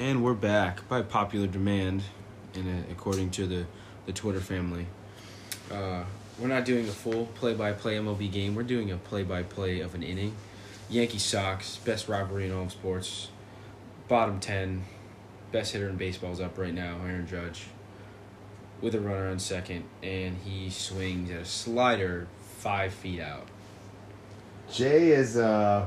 And we're back by popular demand, and according to the, the Twitter family. Uh, we're not doing a full play-by-play MLB game. We're doing a play-by-play of an inning. Yankee Sox, best rivalry in all of sports. Bottom ten, best hitter in baseball is up right now, Aaron Judge, with a runner on second, and he swings at a slider five feet out. Jay is uh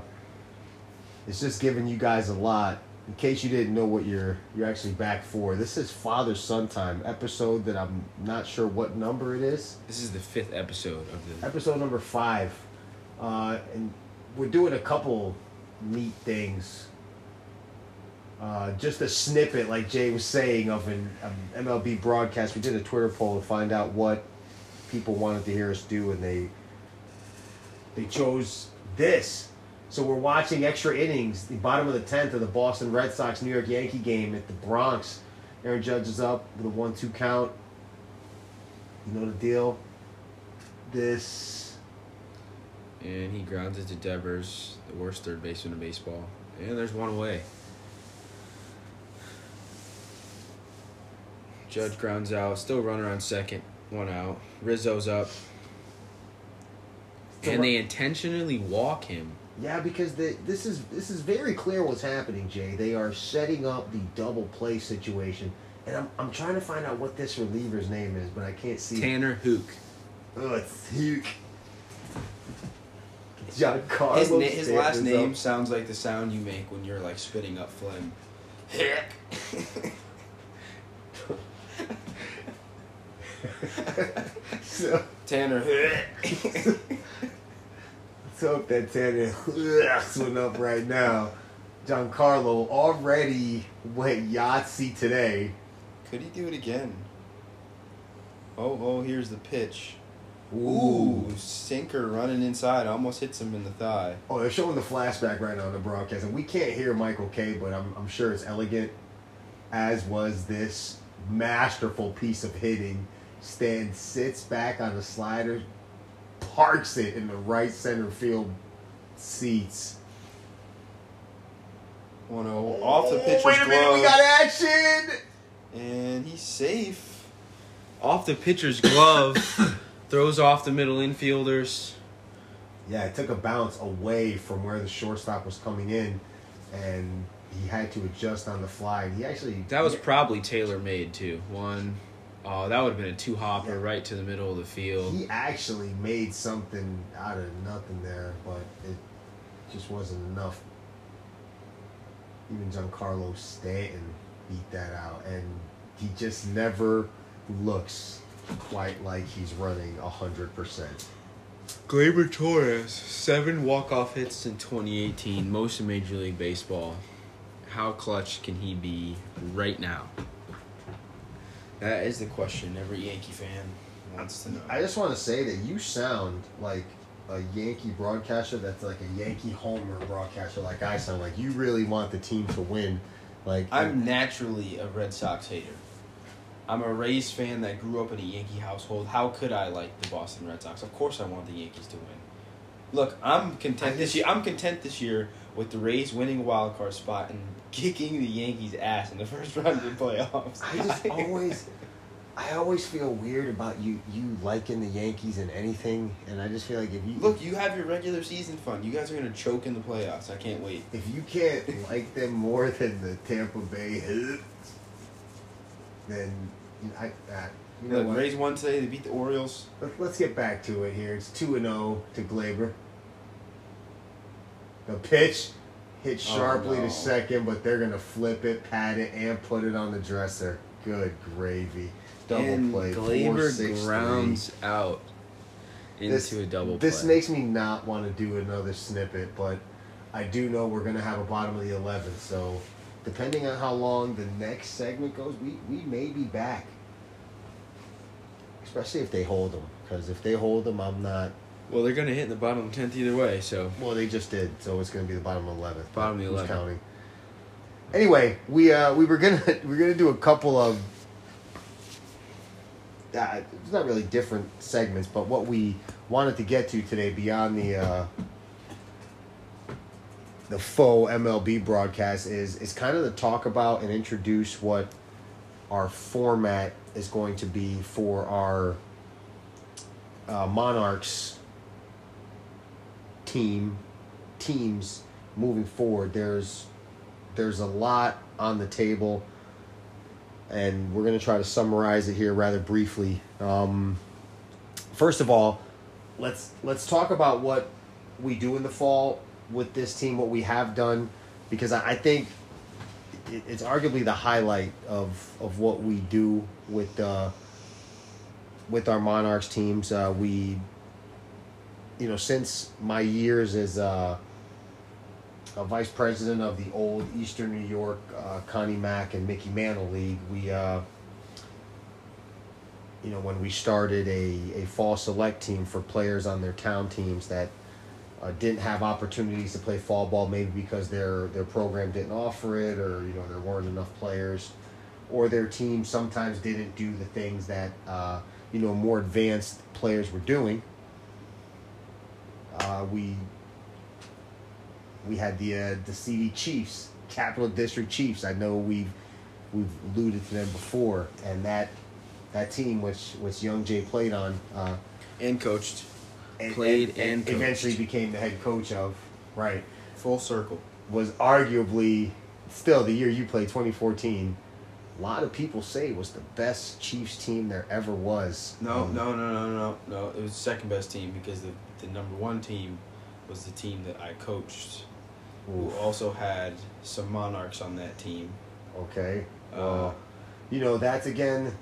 is just giving you guys a lot. In case you didn't know what you're you're actually back for. This is Father Son Time episode that I'm not sure what number it is. This is the fifth episode of the. Episode number five. Uh and we're doing a couple neat things. Uh, just a snippet, like Jay was saying, of an um, MLB broadcast. We did a Twitter poll to find out what people wanted to hear us do, and they they chose this. So we're watching extra innings, the bottom of the tenth of the Boston Red Sox New York Yankee game at the Bronx. Aaron Judge is up with a one-two count. You know the deal. This And he grounds it to Devers, the worst third baseman in baseball. And there's one away. Judge grounds out, still runner on second, one out. Rizzo's up. And they intentionally walk him. Yeah, because the, this is this is very clear what's happening, Jay. They are setting up the double play situation, and I'm, I'm trying to find out what this reliever's name is, but I can't see. it. Tanner Hook. Oh, it's Hugh. Giancarlo. His, na- his last Stanton's name up. sounds like the sound you make when you're like spitting up phlegm. So, Tanner Hope that Tanner went up right now. Giancarlo already went Yahtzee today. Could he do it again? Oh, oh, here's the pitch. Ooh. Ooh, sinker running inside, almost hits him in the thigh. Oh, they're showing the flashback right now on the broadcast, and we can't hear Michael Kay, but I'm, I'm sure it's elegant, as was this masterful piece of hitting. Stan sits back on the slider, parks it in the right center field seats. 1 0 off the pitcher's Wait a minute, glove. we got action! and he's safe. Off the pitcher's glove. throws off the middle infielders. Yeah, it took a bounce away from where the shortstop was coming in, and he had to adjust on the fly. And he actually That was probably tailor made too. One, oh, that would have been a two hopper Yeah. right to the middle of the field. He actually made something out of nothing there, but it just wasn't enough. Even Giancarlo Stanton beat that out, and he just never looks quite like he's running hundred percent. Gleyber Torres, seven walk-off hits in 2018, most in Major League Baseball. How clutch can he be right now? That is the question every Yankee fan wants to know. I just want to say that you sound like a Yankee broadcaster that's like a Yankee homer broadcaster, like I sound. Like you really want the team to win. Like I'm naturally a Red Sox hater. I'm a Rays fan that grew up in a Yankee household. How could I like the Boston Red Sox? Of course, I want the Yankees to win. Look, I'm content this year. I'm content this year with the Rays winning a wild card spot and kicking the Yankees' ass in the first round of the playoffs. I just always, I always feel weird about you you liking the Yankees and anything, and I just feel like if you Look, you have your regular season fun. You guys are gonna choke in the playoffs. I can't wait. if you can't like them more than the Tampa Bay, then I, I you know Look. Rays won today. They beat the Orioles. Let- Let's get back to it here. It's two and zero to Gleyber. The pitch hit Oh, sharply no. to second, but they're gonna flip it, pat it, and put it on the dresser. Good gravy. Double and play. Gleyber 4-6-3. grounds out into This- a double This play. makes me not want to do another snippet, but I do know we're gonna have a bottom of the eleventh. So, depending on how long the next segment goes, we we may be back. Especially if they hold them, because if they hold them, I'm not. Well, they're gonna hit in the bottom of tenth either way. So Well, they just did, so it's gonna be the bottom eleventh. Bottom of the Who's 11th. counting? Anyway, we uh we were gonna we were gonna do a couple of. Uh, it's not really different segments, but what we wanted to get to today, beyond the uh, the faux MLB broadcast is is kind of to talk about and introduce what our format is going to be for our uh, Monarchs team teams moving forward. There's there's a lot on the table, and we're to try to summarize it here rather briefly. Um, first of all, let's let's talk about what we do in the fall with this team, what we have done, because I, I think it, it's arguably the highlight of of what we do with uh, with our Monarchs teams. Uh, we, you know, since my years as uh, a vice president of the old Eastern New York uh, Connie Mack and Mickey Mantle League, we. Uh, you know, when we started a, a fall select team for players on their town teams that uh, didn't have opportunities to play fall ball, maybe because their their program didn't offer it, or you know there weren't enough players, or their team sometimes didn't do the things that uh, you know more advanced players were doing. Uh, we we had the uh, the CD Chiefs, Capital District Chiefs. I know we've we've alluded to them before, and that that team, which which Young Jay played on, uh, and coached, and, Played and coached. eventually became the head coach of, right, full circle. was arguably still the year you played, 2014. A lot of people say was the best Chiefs team there ever was. No, Um, no, no, no, no, no. It was second best team because the the number one team was the team that I coached, who also had some Monarchs on that team. Okay. Uh, Well, you know that's again.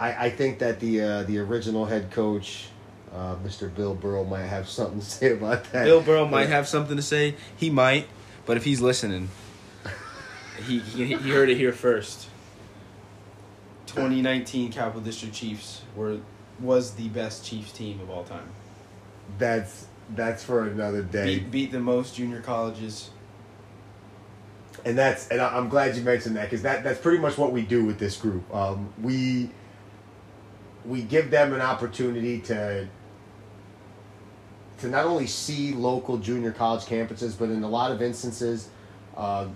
I, I think that the uh, the original head coach, uh, Mr. Bill Burrow, might have something to say about that. Bill Burrow might have something to say. He might, but if he's listening, he he, he heard it here first. 2019 Capital District Chiefs were was the best Chiefs team of all time. That's that's for another day. Beat beat the most junior colleges. and that's and I- I'm glad you mentioned that because that that's pretty much what we do with this group. Um, we we give them an opportunity to to not only see local junior college campuses, but in a lot of instances, uh,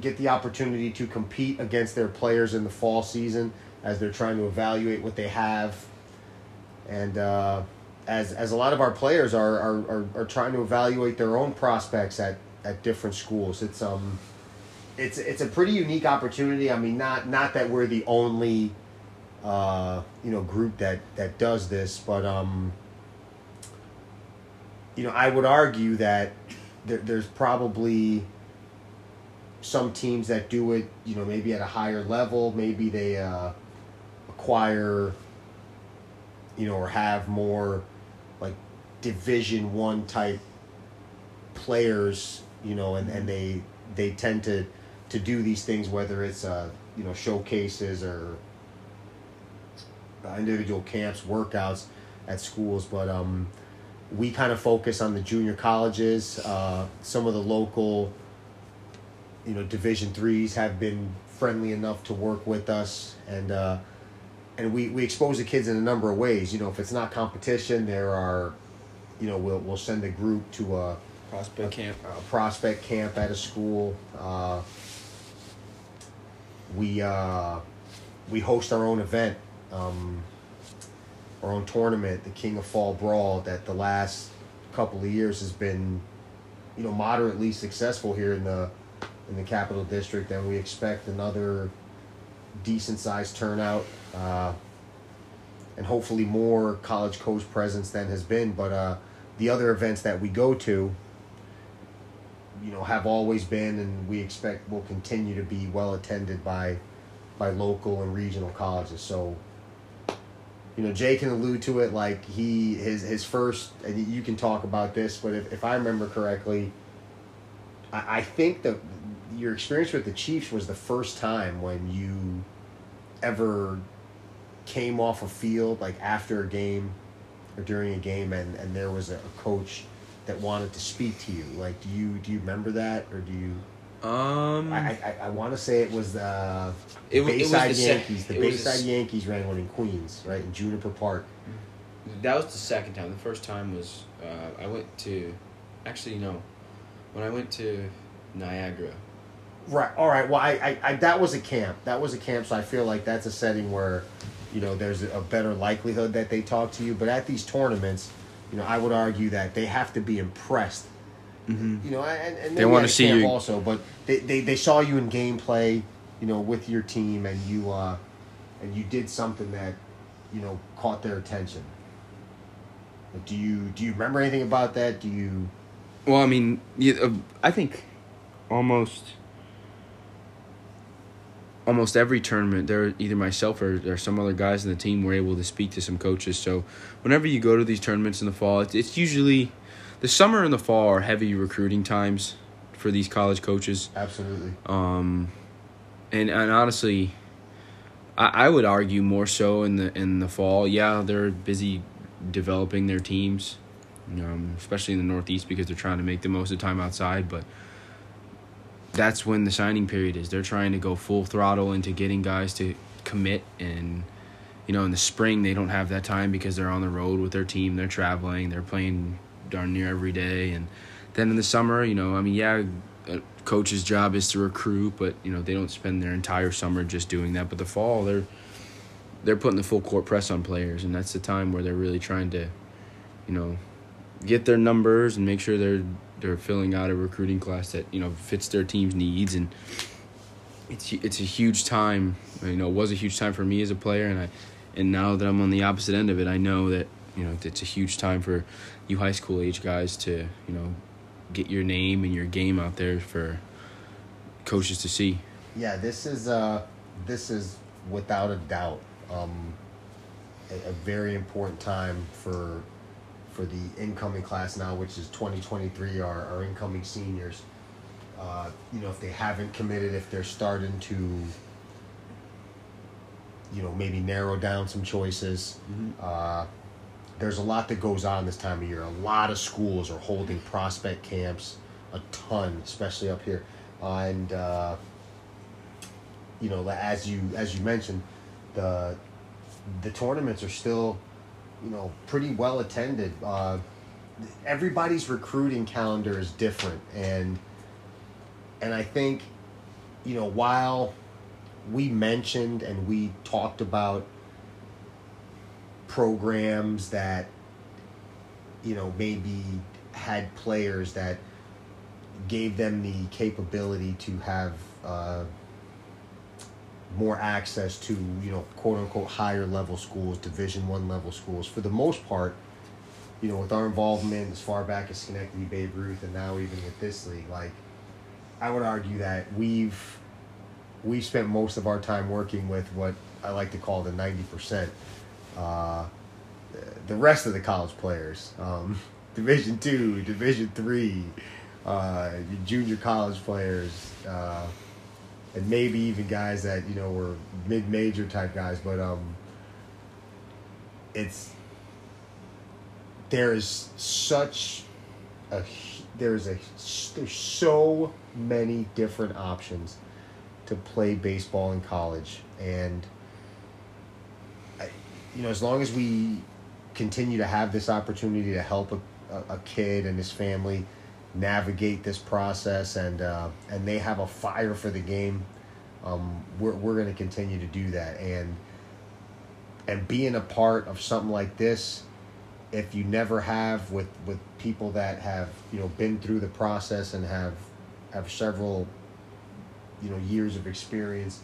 get the opportunity to compete against their players in the fall season as they're trying to evaluate what they have, and uh, as as a lot of our players are are, are, are trying to evaluate their own prospects at, at different schools. It's um it's it's a pretty unique opportunity. I mean, not not that we're the only uh, you know group that that does this, but um, you know, I would argue that there, there's probably some teams that do it. You know, maybe at a higher level. Maybe they uh, acquire, you know, or have more Division One type players. You know, and, and they they tend to to do these things whether it's uh you know showcases or individual camps workouts at schools. But um we kind of focus on the junior colleges. Uh some of the local you know division threes have been friendly enough to work with us. And uh and we we expose the kids in a number of ways. You know if it's not competition there are you know we'll we'll send a group to a Prospect camp. a prospect camp at a school. Uh, we uh, we host our own event, um, our own tournament, the King of Fall Brawl, that the last couple of years has been, you know, moderately successful here in the in the Capital District, and we expect another decent sized turnout. Uh, and hopefully more college coach presence than has been. But uh, the other events that we go to, you know, have always been and we expect will continue to be well attended by by local and regional colleges. So you know, Jay can allude to it like he his his first and you can talk about this, but if, if I remember correctly, I, I think that your experience with the Chiefs was the first time when you ever came off a field like after a game or during a game and, and there was a, a coach that wanted to speak to you like do you do you remember that or do you Um, I, I, I want to say it was the It wa- it was Bayside the Yankees. The the Bayside Yankees ran one in Queens, right in Juniper Park. that was the second time. The first time was uh, I went to, actually no, When I went to Niagara, Right. All right. Well, I, I, I that was a camp. That was a camp. So I feel like that's a setting where, you know, there's a better likelihood that they talk to you. But at these tournaments, you know, I would argue that they have to be impressed. mm-hmm. You know, and, and They wanna see you- also. But they, they, they saw you in gameplay, you know, with your team, and you uh, and you did something that, you know, caught their attention. But do you do you remember anything about that? Do you? well, I mean, you, uh, I think almost almost every tournament, there either myself or, or some other guys in the team were able to speak to some coaches. So whenever you go to these tournaments in the fall, it's, it's usually the summer and the fall are heavy recruiting times for these college coaches. Absolutely. Um, and and honestly, I, I would argue more so in the in the fall. Yeah, they're busy developing their teams, um, especially in the Northeast because they're trying to make the most of the time outside. But that's when the signing period is. They're trying to go full throttle into getting guys to commit and. You know, in the spring they don't have that time because they're on the road with their team. They're traveling. They're playing darn near every day, and then in the summer, you know, I mean, yeah, a coach's job is to recruit, but you know they don't spend their entire summer just doing that. But the fall, they're they're putting the full court press on players, and that's the time where they're really trying to, you know, get their numbers and make sure they're they're filling out a recruiting class that you know fits their team's needs. And it's it's a huge time. You know, it was a huge time for me as a player, and I and now that I'm on the opposite end of it, I know that you know it's a huge time for you high school age guys to you know get your name and your game out there for coaches to see. Yeah, this is uh, this is without a doubt um, a, a very important time for for the incoming class now, which is twenty twenty three. Our our incoming seniors. Uh, you know, if they haven't committed, if they're starting to, you know, maybe narrow down some choices. Uh, there's a lot that goes on this time of year. A lot of schools are holding prospect camps, a ton, especially up here, uh, and uh, you know, as you as you mentioned, the the tournaments are still, you know, pretty well attended. Uh, everybody's recruiting calendar is different, and and I think, you know, while we mentioned and we talked about programs that you know maybe had players that gave them the capability to have uh, more access to you know quote unquote higher level schools division one level schools. For the most part you know with our involvement as far back as schenectady babe ruth and now even with this league like i would argue that we've we've spent most of our time working with what i like to call the 90% uh, the rest of the college players, um, Division two, Division three, uh, junior college players, uh, and maybe even guys that you know were mid-major type guys. But um, it's there is such a there's a there's so many different options to play baseball in college and I, you know as long as we continue to have this opportunity to help a, a kid and his family navigate this process and uh, and they have a fire for the game um, we're, we're going to continue to do that. And and being a part of something like this if you never have with with people that have you know been through the process and have have several you know years of experience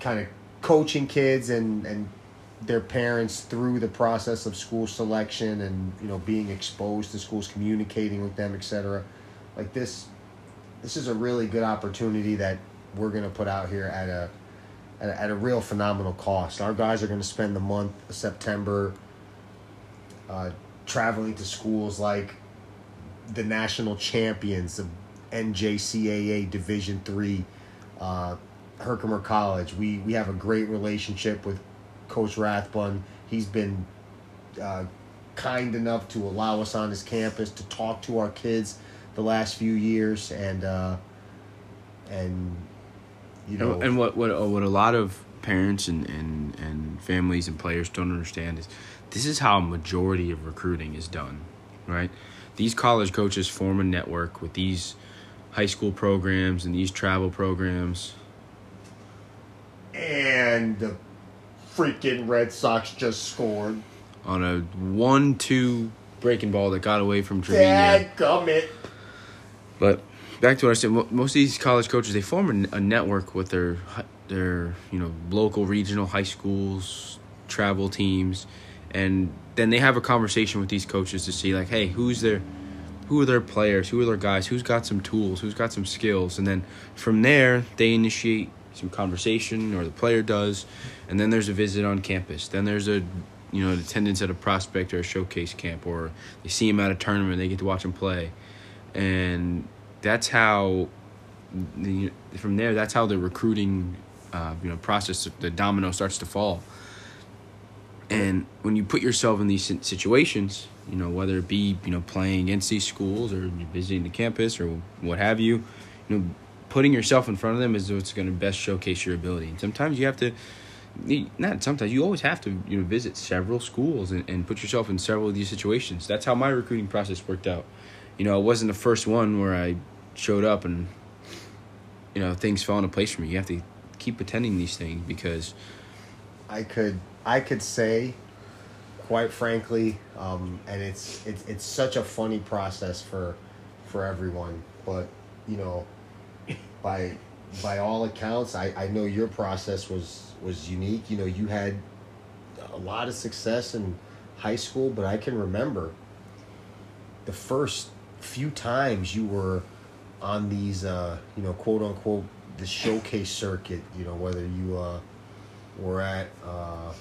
kind of coaching kids and and their parents through the process of school selection and you know being exposed to schools communicating with them etc like this this is a really good opportunity that we're going to put out here at a at a, at a real phenomenal cost. Our guys are going to spend the month of september uh, traveling to schools like the national champions of njcaa division three uh, herkimer college. We we have a great relationship with Coach Rathbun. He's been uh, kind enough to allow us on his campus to talk to our kids the last few years, and uh, and you know, And what what uh, what a lot of parents and, and, and families and players don't understand is this is how a majority of recruiting is done, right? these college coaches form a network with these high school programs and these travel programs. And the freaking Red Sox just scored. On a one-two breaking ball that got away from Trevino. Dadgummit. But back to what I said, most of these college coaches they form a network with their their you know local regional high schools, travel teams, and then they have a conversation with these coaches to see like, hey, who's their who are their players, who are their guys, who's got some tools, who's got some skills, and then from there they initiate some conversation or the player does, and then there's a visit on campus. Then there's a you know attendance at a prospect or a showcase camp, or they see him at a tournament, they get to watch him play, and that's how the from there that's how the recruiting uh, you know process the domino starts to fall and when you put yourself in these situations you know whether it be you know playing against these schools or visiting the campus or what have you you know putting yourself in front of them is what's going to best showcase your ability. And sometimes you have to not sometimes you always have to you know visit several schools and, and put yourself in several of these situations. That's how my recruiting process worked out. You know it wasn't the first one where i showed up and you know things fell into place for me. You have to keep attending these things because I could I could say, quite frankly, um, and it's it's it's such a funny process for for everyone. But you know, by by all accounts, I, I know your process was was unique. You know, you had a lot of success in high school, but I can remember the first few times you were on these, uh, you know, quote unquote, the showcase circuit. You know, whether you uh, were at, uh,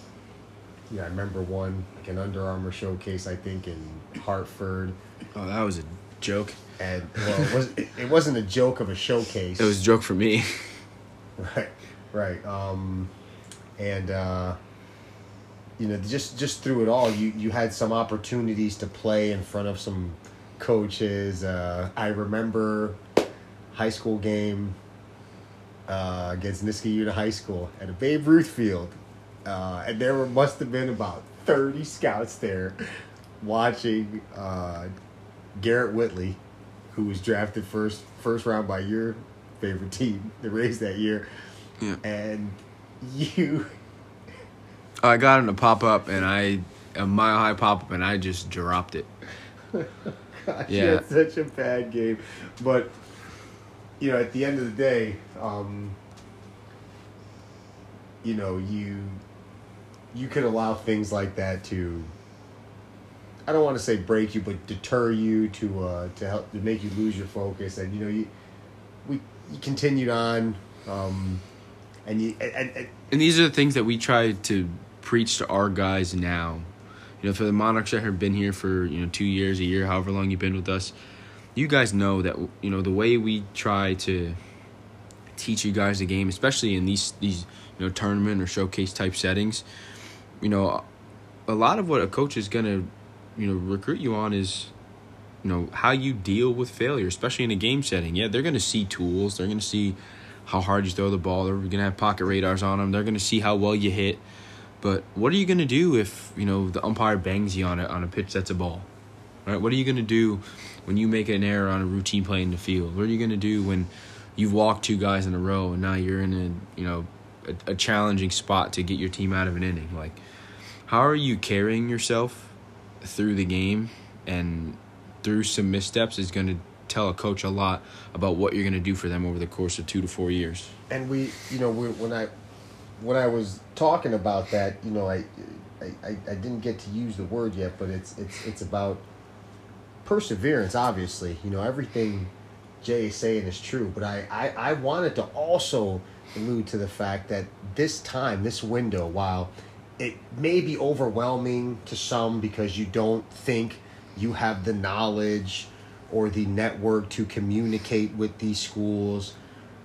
yeah, I remember one like an Under Armour showcase, I think in Hartford, oh that was a joke and well, it, was, it, it wasn't a joke of a showcase. it was a joke for me Right, right. Um, and uh, you know, just just through it all, you you had some opportunities to play in front of some coaches. Uh, I remember high school game uh, against Niskayuna High School at a Babe Ruth field, uh, and there were, must have been about thirty scouts there watching uh, Garrett Whitley, who was drafted first first round by your favorite team, the Rays that year, yeah and you i got in a pop-up and i a mile high pop-up and i just dropped it gosh, Yeah. had such a bad game, but you know at the end of the day, um, you know you you could allow things like that to. I don't want to say break you, but deter you to uh, to help to make you lose your focus, and you know you we you continued on, um, and you and, and, and these are the things that we try to preach to our guys now. You know, for the Monarchs that have been here for you know two years, a year, however long you've been with us, you guys know that you know the way we try to teach you guys the game, especially in these these you know tournament or showcase type settings. You know, a lot of what a coach is gonna you know recruit you on is you know how you deal with failure, especially in a game setting. Yeah, they're gonna see tools. They're gonna see how hard you throw the ball. They're gonna have pocket radars on them. They're gonna see how well you hit. But what are you gonna do if you know the umpire bangs you on a on a pitch that's a ball? Right? What are you gonna do when you make an error on a routine play in the field? What are you gonna do when you've walked two guys in a row and now you're in a you know a, a challenging spot to get your team out of an inning? Like, how are you carrying yourself through the game and through some missteps is going to tell a coach a lot about what you're going to do for them over the course of two to four years. and we you know we, when i when i was talking about that you know I, I i didn't get to use the word yet but it's it's it's about perseverance obviously you know everything jay is saying is true but i i, I wanted to also allude to the fact that this time this window while it may be overwhelming to some because you don't think you have the knowledge or the network to communicate with these schools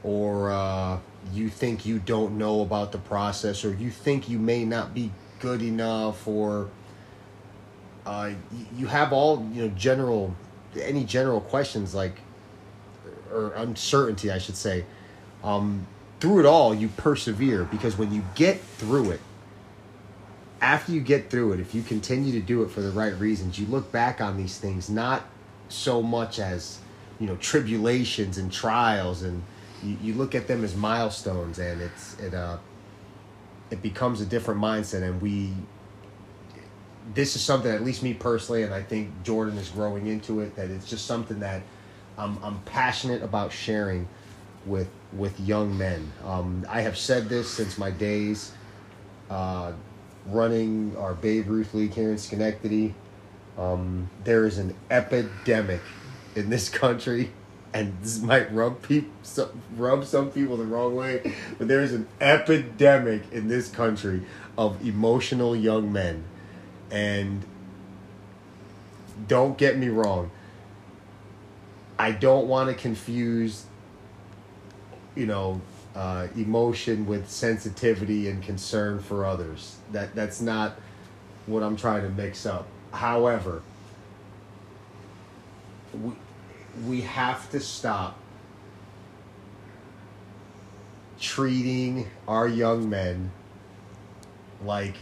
or uh, you think you don't know about the process or you think you may not be good enough or uh, you have all you know general any general questions like or uncertainty i should say. Um, through it all you persevere because when you get through it after you get through it if you continue to do it for the right reasons you look back on these things not so much as you know tribulations and trials and you, you look at them as milestones and it's it uh it becomes a different mindset and we this is something at least me personally and i think jordan is growing into it that it's just something that i'm, I'm passionate about sharing with with young men. Um, i have said this since my days. Uh, running our babe ruth league here in schenectady um, there is an epidemic in this country and this might rub people rub some people the wrong way, but there is an epidemic in this country of emotional young men, and don't get me wrong. I don't want to confuse, you know, uh, emotion with sensitivity and concern for others. That that's not what I'm trying to mix up. However, we we have to stop treating our young men like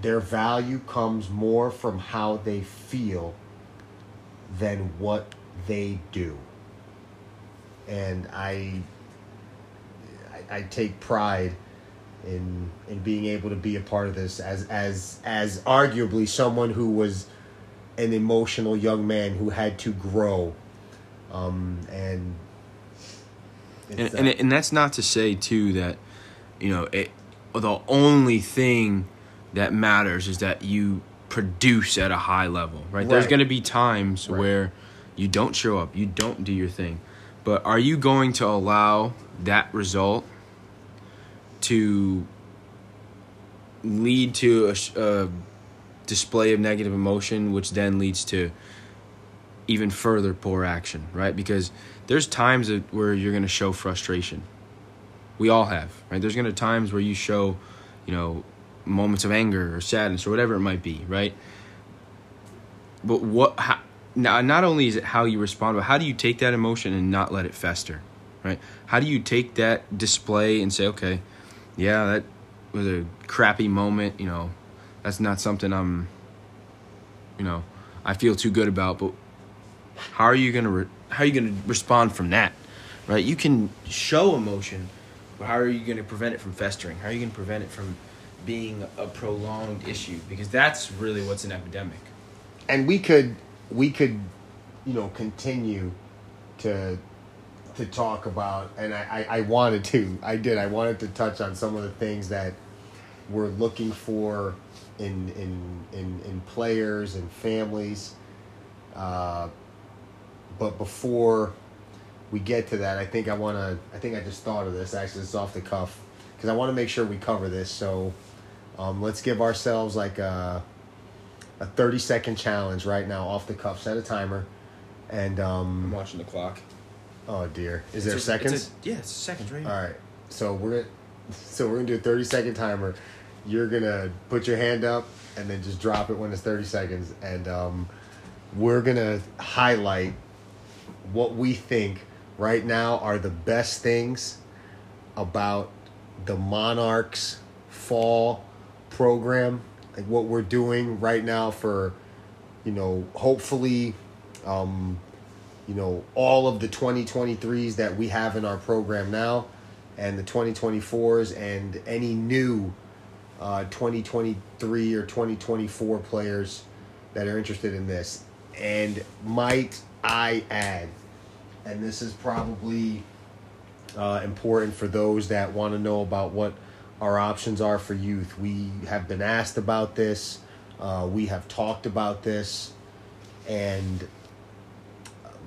their value comes more from how they feel than what they do. And I I, take pride in in being able to be a part of this as as as arguably someone who was an emotional young man who had to grow, um, and and, and, and that's not to say too that you know it the only thing that matters is that you produce at a high level right, right. there's going to be times right. where you don't show up you don't do your thing but are you going to allow that result to lead to a, a display of negative emotion, which then leads to even further poor action, right? Because there's times where you're going to show frustration. We all have, right? There's going to times where you show, you know, moments of anger or sadness or whatever it might be, right? But what how, now not only is it how you respond, but how do you take that emotion and not let it fester, right? How do you take that display and say, okay, yeah, that was a crappy moment, you know, that's not something I'm, you know, I feel too good about. But how are you gonna re- how are you gonna respond from that, right? You can show emotion, but how are you gonna prevent it from festering? How are you gonna prevent it from being a prolonged issue? Because that's really what's an epidemic. And we could we could, you know, continue to to talk about and I, I, I wanted to i did i wanted to touch on some of the things that we're looking for in in in, in players and families. Uh, but before we get to that, I think I want to. I think I just thought of this. Actually, it's off the cuff because I want to make sure we cover this. So um, let's give ourselves like a a thirty second challenge right now, off the cuff. Set a timer, and um, I'm watching the clock. Oh dear, is it's there a, seconds? A, yeah, it's seconds right. Here. All right, so we're gonna, so we're gonna do a thirty second timer you're gonna put your hand up and then just drop it when it's 30 seconds and um, we're gonna highlight what we think right now are the best things about the monarchs fall program like what we're doing right now for you know hopefully um, you know all of the 2023s that we have in our program now and the 2024s and any new uh, 2023 or 2024 players that are interested in this. And might I add, and this is probably uh, important for those that want to know about what our options are for youth. We have been asked about this, uh, we have talked about this, and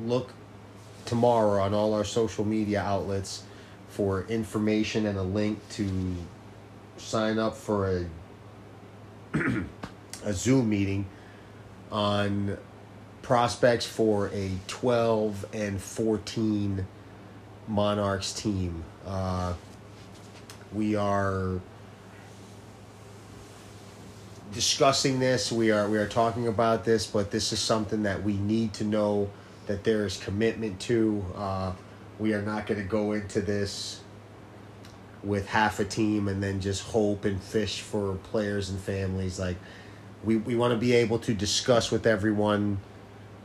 look tomorrow on all our social media outlets for information and a link to sign up for a a Zoom meeting on prospects for a 12 and 14 Monarchs team. Uh, we are discussing this. We are we are talking about this, but this is something that we need to know that there is commitment to. Uh, we are not going to go into this with half a team and then just hope and fish for players and families. Like we, we want to be able to discuss with everyone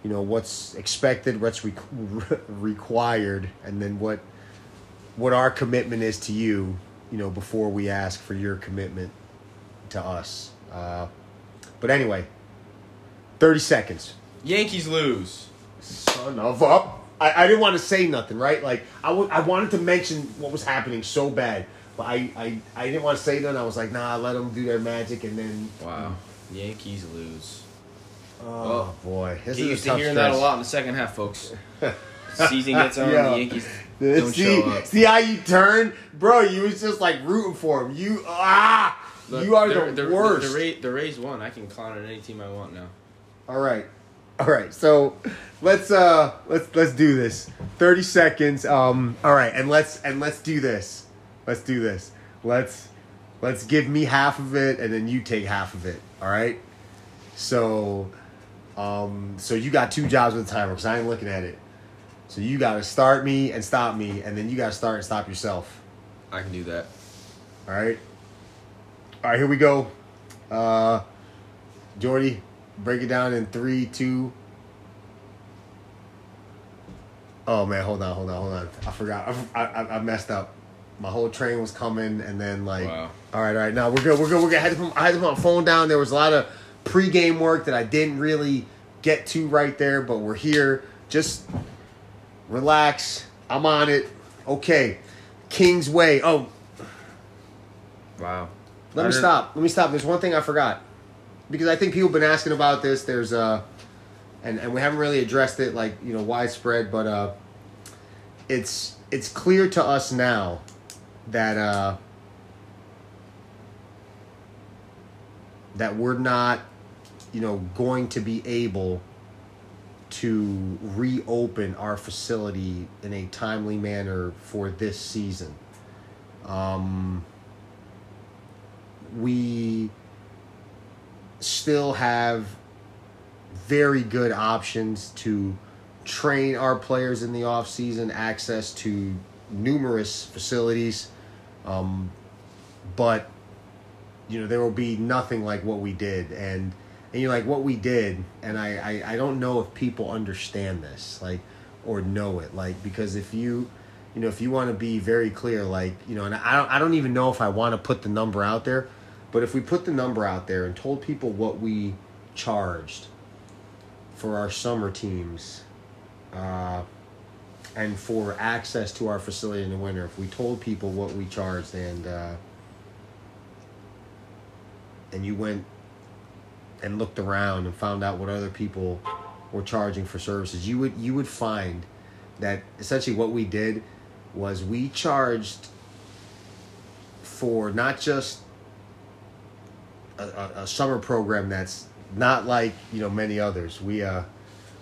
you know what's expected, what's re- required, and then what what our commitment is to you. You know, before we ask for your commitment to us. Uh, but anyway, thirty seconds. Yankees lose. Son of a. I, I didn't want to say nothing, right? Like I, w- I wanted to mention what was happening so bad, but I, I, I didn't want to say nothing. I was like, nah, let them do their magic, and then Wow. Yankees lose. oh Well, boy, this Get is used a to tough hearing that a stretch. lot in the second half, folks. Season gets on, Yeah. the Yankees don't see, show up. see how you turned, bro? You was just like rooting for him. You ah, Look, you are they're- the they're- worst. The, Ra- the Rays won. I can clown on any team I want now. All right. All right. So let's uh let's let's do this. 30 seconds. Um all right, and let's and let's do this. Let's do this. Let's let's give me half of it and then you take half of it. All right? So um so you got two jobs with the timer cuz I ain't looking at it. So you got to start me and stop me and then you got to start and stop yourself. I can do that. All right? All right, here we go. Uh Jordy, break it down in three, two. Oh man, hold on, hold on, hold on. I forgot. I, I, I messed up. My whole train was coming, and then like, Wow. all right, all right. Now we're good. We're good. We're good. I had to put, I had to put my phone down. There was a lot of pregame work that I didn't really get to right there, but we're here. Just relax. I'm on it. Okay, King's Way. Oh, Wow. let I me didn't- stop. Let me stop. There's one thing I forgot because I think people have been asking about this. There's a, and and we haven't really addressed it like you know widespread, but uh, it's it's clear to us now that uh that we're not you know going to be able to reopen our facility in a timely manner for this season. Um, we still have very good options to train our players in the off season, access to numerous facilities, um, but you know there will be nothing like what we did, and and you know, like what we did, and I, I I don't know if people understand this, like or know it, like because if you you know if you want to be very clear, like you know, and I don't I don't even know if I want to put the number out there, but if we put the number out there and told people what we charged for our summer teams, uh, and for access to our facility in the winter, if we told people what we charged and uh, and you went and looked around and found out what other people were charging for services, you would you would find that essentially what we did was we charged for not just a, a, summer program that's not like you know many others. We uh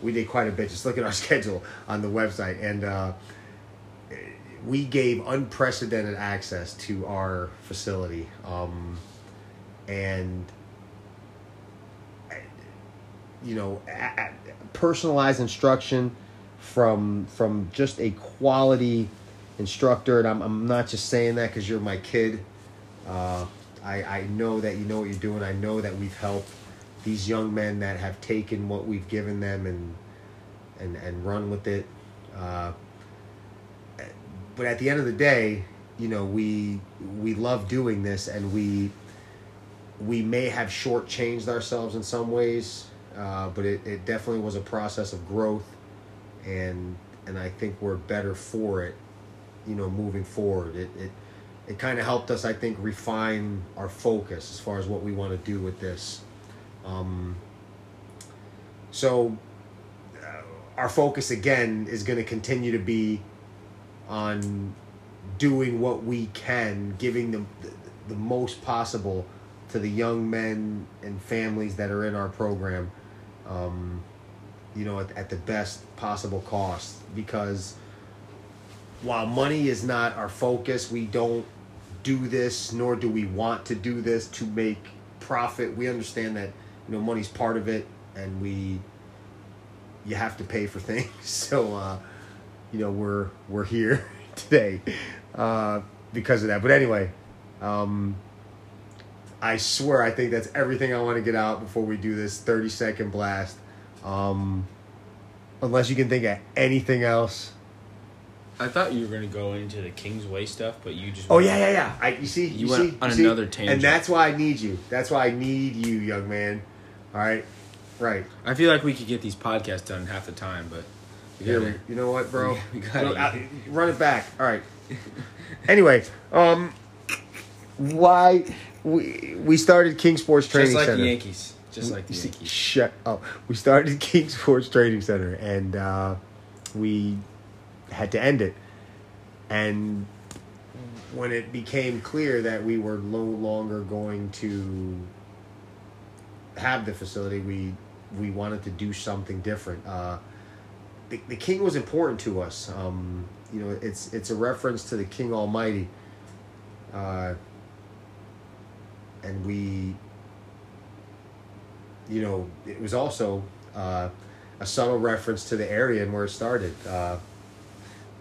we did quite a bit. Just look at our schedule on the website, and uh, we gave unprecedented access to our facility, um, and you know, a- personalized instruction from from just a quality instructor. And I'm I'm not just saying that because you're my kid. Uh, I I know that you know what you're doing. I know that we've helped these young men that have taken what we've given them and and and run with it. Uh, but at the end of the day, you know, we we love doing this, and we we may have shortchanged ourselves in some ways, uh, but it, it definitely was a process of growth, and and I think we're better for it, you know, moving forward. It it it kind of helped us, I think, refine our focus as far as what we want to do with this. Um, so uh, our focus again is going to continue to be on doing what we can, giving them the, the most possible to the young men and families that are in our program, um, you know, at, at the best possible cost. Because while money is not our focus, we don't do this, nor do we want to do this to make profit. We understand that, you know, money's part of it, and we, you have to pay for things. So, uh, you know, we're we're here today uh, because of that. But anyway, um, I swear I think that's everything I want to get out before we do this thirty second blast. Um, Unless you can think of anything else. I thought you were gonna go into the Kingsway stuff, but you just Oh yeah, yeah, yeah. I, you see, You you, went see, on you see? another tangent. and that's why I need you. That's why I need you, young man. All right, right. I feel like we could get these podcasts done half the time, but gotta, you know what, bro? We gotta- No, uh, run it back. All right. anyway, um, why we we started King Sports Training Center. just like Center. the Yankees, just like the Yankees. Shut up. We started King Sports Training Center, and uh, we had to end it. And when it became clear that we were no longer going to have the facility, we we wanted to do something different. Uh, the, the King was important to us. Um, you know, it's it's a reference to the King Almighty. Uh, and we you know, it was also uh, a subtle reference to the area and where it started. Uh,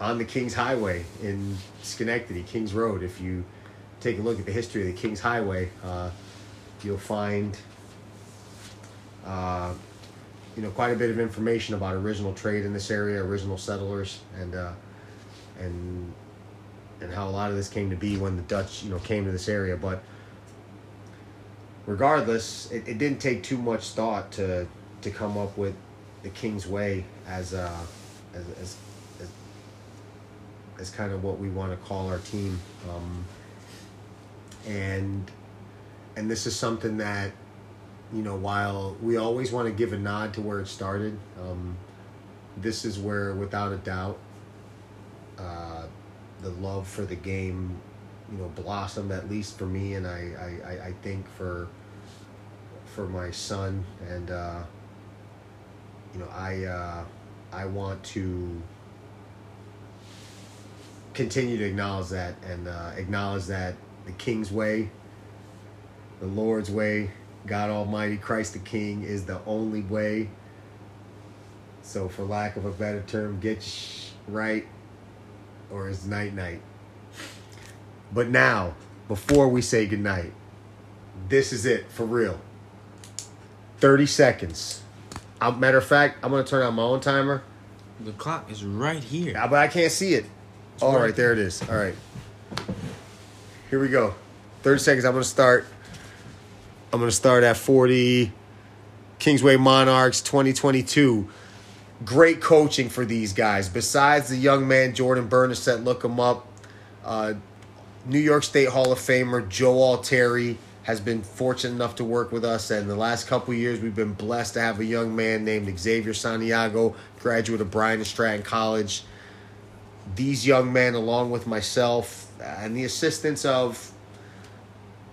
on the Kings Highway in Schenectady, Kings Road. If you take a look at the history of the Kings Highway, uh, you'll find, uh, you know, quite a bit of information about original trade in this area, original settlers, and uh, and and how a lot of this came to be when the Dutch, you know, came to this area. But regardless, it, it didn't take too much thought to to come up with the King's Way as uh as as as kind of what we want to call our team. Um, and and this is something that you know while we always want to give a nod to where it started, um, this is where without a doubt uh, the love for the game you know blossomed at least for me and I, I- I think for for my son and uh, you know I uh, I want to continue to acknowledge that and uh, acknowledge that the King's way, the Lord's way, God Almighty, Christ the King is the only way. So, for lack of a better term, get sh- right or it's night night. But now, before we say goodnight, this is it for real. 30 seconds. Matter of fact, I'm going to turn on my own timer, The clock is right here. uh, but I can't see it. All right there it is. All right. Here we go. 30 seconds. I'm going to start. I'm going to start at 40. Kingsway Monarchs 2022. Great coaching for these guys. Besides the young man Jordan Bernasette, look him up. Uh, New York State Hall of Famer Joe Altieri has been fortunate enough to work with us, and the last couple years we've been blessed to have a young man named Xavier Santiago, graduate of Bryant and Stratton College. These young men, along with myself and the assistance of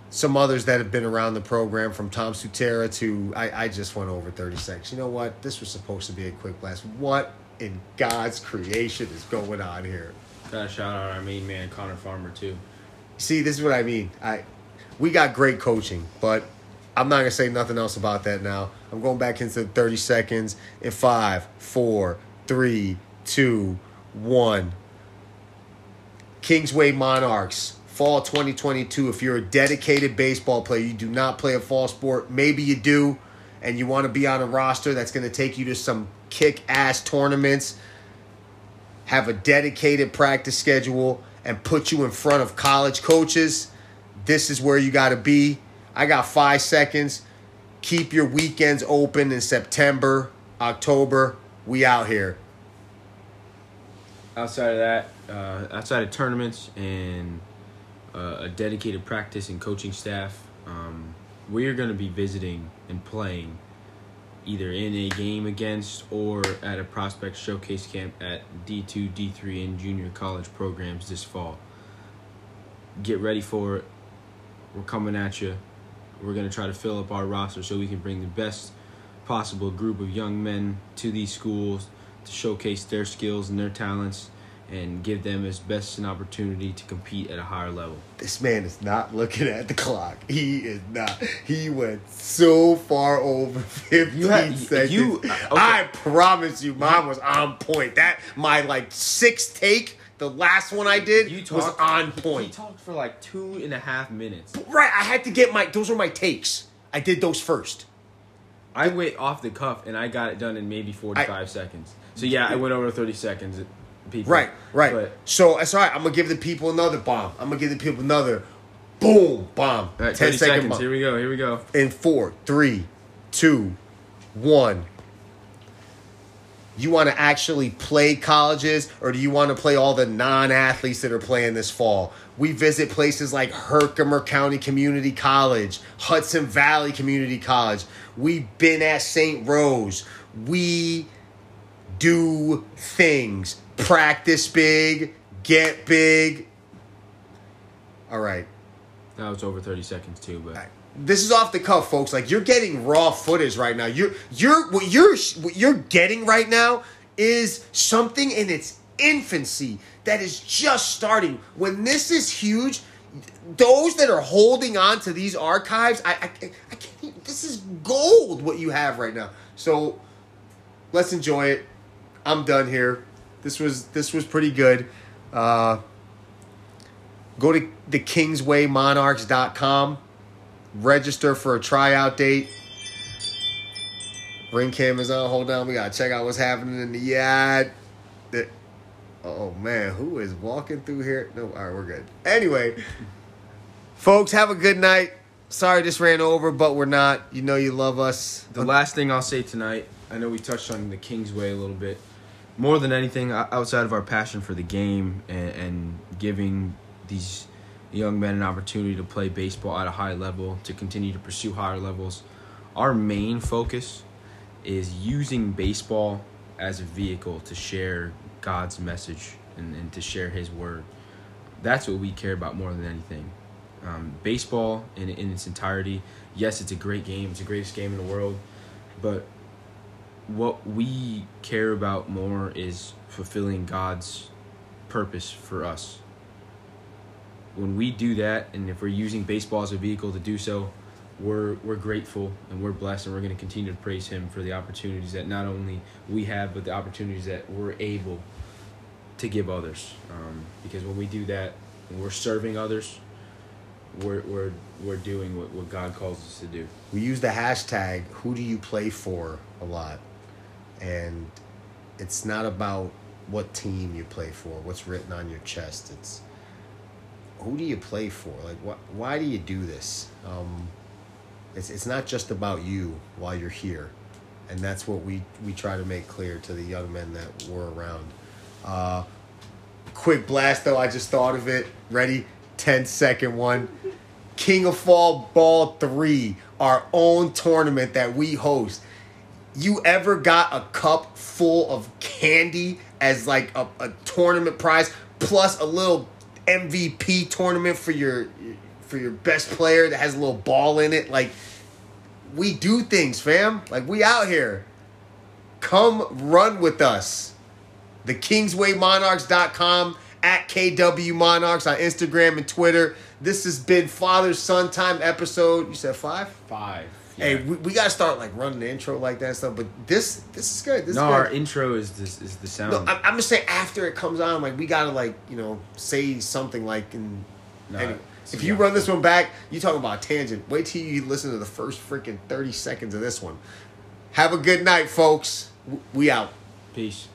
some others that have been around the program, from Tom Sutera to I, I just went over 30 seconds. You know what? This was supposed to be a quick blast. What in God's creation is going on here? Gotta shout out our main man Connor Farmer too. See, this is what I mean. I we got great coaching, but I'm not gonna say nothing else about that now. I'm going back into 30 seconds in five, four, three, two, one. Kingsway Monarchs, fall 2022. If you're a dedicated baseball player, you do not play a fall sport, maybe you do, and you want to be on a roster that's going to take you to some kick ass tournaments, have a dedicated practice schedule, and put you in front of college coaches, this is where you got to be. I got five seconds. Keep your weekends open in September, October. We out here. Outside of that, uh, outside of tournaments and uh, a dedicated practice and coaching staff, um, we're going to be visiting and playing either in a game against or at a prospect showcase camp at D2, D3, and junior college programs this fall. Get ready for it. We're coming at you. We're going to try to fill up our roster so we can bring the best possible group of young men to these schools to showcase their skills and their talents and give them as best an opportunity to compete at a higher level. This man is not looking at the clock. He is not. He went so far over 15 You had- seconds. you- uh, okay. I promise you, mine was on point. That my like sixth take, the last one I did, was on point. He talked for like two and a half minutes. Right, I had to get my. Those were my takes. I did those first. I went off the cuff and I got it done in maybe 45 seconds. So yeah, I went over thirty seconds. People. Right, right. But, so that's all right. I'm gonna give the people another bomb. I'm gonna give the people another boom bomb. all right, 10 seconds. bomb. Here we go. Here we go. In four, three, two, one. You want to actually play colleges, or do you want to play all the non-athletes that are playing this fall? We visit places like Herkimer County Community College, Hudson Valley Community College. We've been at St. Rose. We do things. Practice big, get big. All right. That was over thirty seconds too, but This is off the cuff, folks. Like you're getting raw footage right now. You're you're what you're what you're getting right now is something in its infancy that is just starting. When this is huge, those that are holding on to these archives, I I, I can't. This is gold. What you have right now. So let's enjoy it. I'm done here. This was this was pretty good. Uh, go to the kingswaymonarchs.com register for a tryout date. Ring cameras on. Hold on. We gotta check out what's happening in the yard The- oh man. Who is walking through here? No. All right. We're good. Anyway folks have a good night. Sorry this ran over but we're not. You know you love us. The last thing I'll say tonight, I know we touched on the Kingsway a little bit. More than anything, outside of our passion for the game and, and giving these young men an opportunity to play baseball at a high level, to continue to pursue higher levels, our main focus is using baseball as a vehicle to share God's message and, and to share His word. That's what we care about more than anything. Um, baseball in, in its entirety, yes, it's a great game. It's the greatest game in the world. But what we care about more is fulfilling God's purpose for us. When we do that, and if we're using baseball as a vehicle to do so, we're we're grateful and we're blessed, and we're going to continue to praise Him for the opportunities that not only we have, but the opportunities that we're able to give others. Um, because when we do that, when we're serving others, we're we're we're doing what, what God calls us to do. we use the hashtag who do you play for a lot and it's not about what team you play for what's written on your chest. It's who do you play for? Like wh- why do you do this? Um, it's, it's not just about you while you're here. And that's what we, we try to make clear to the young men that were around. Uh, quick blast though. I just thought of it. Ready? 10 second one. King of Fall Ball 3, our own tournament that we host. You ever got a cup full of candy as like a, a tournament prize plus a little MVP tournament for your for your best player that has a little ball in it? Like we do things, fam. Like we out here. Come run with us. The KingswayMonarchs.com at KW Monarchs on Instagram and Twitter. This has been Father Son Time episode. You said five? Five. Hey, we, we gotta start like running the intro like that and stuff. But this this is good. This no, is our intro is this is the sound. No, I'm, I'm just saying after it comes on, like we gotta like you know say something like in. No, anyway, if you run this one back, you talk about a tangent. Wait till you listen to the first freaking thirty seconds of this one. Have a good night, folks. We out. Peace.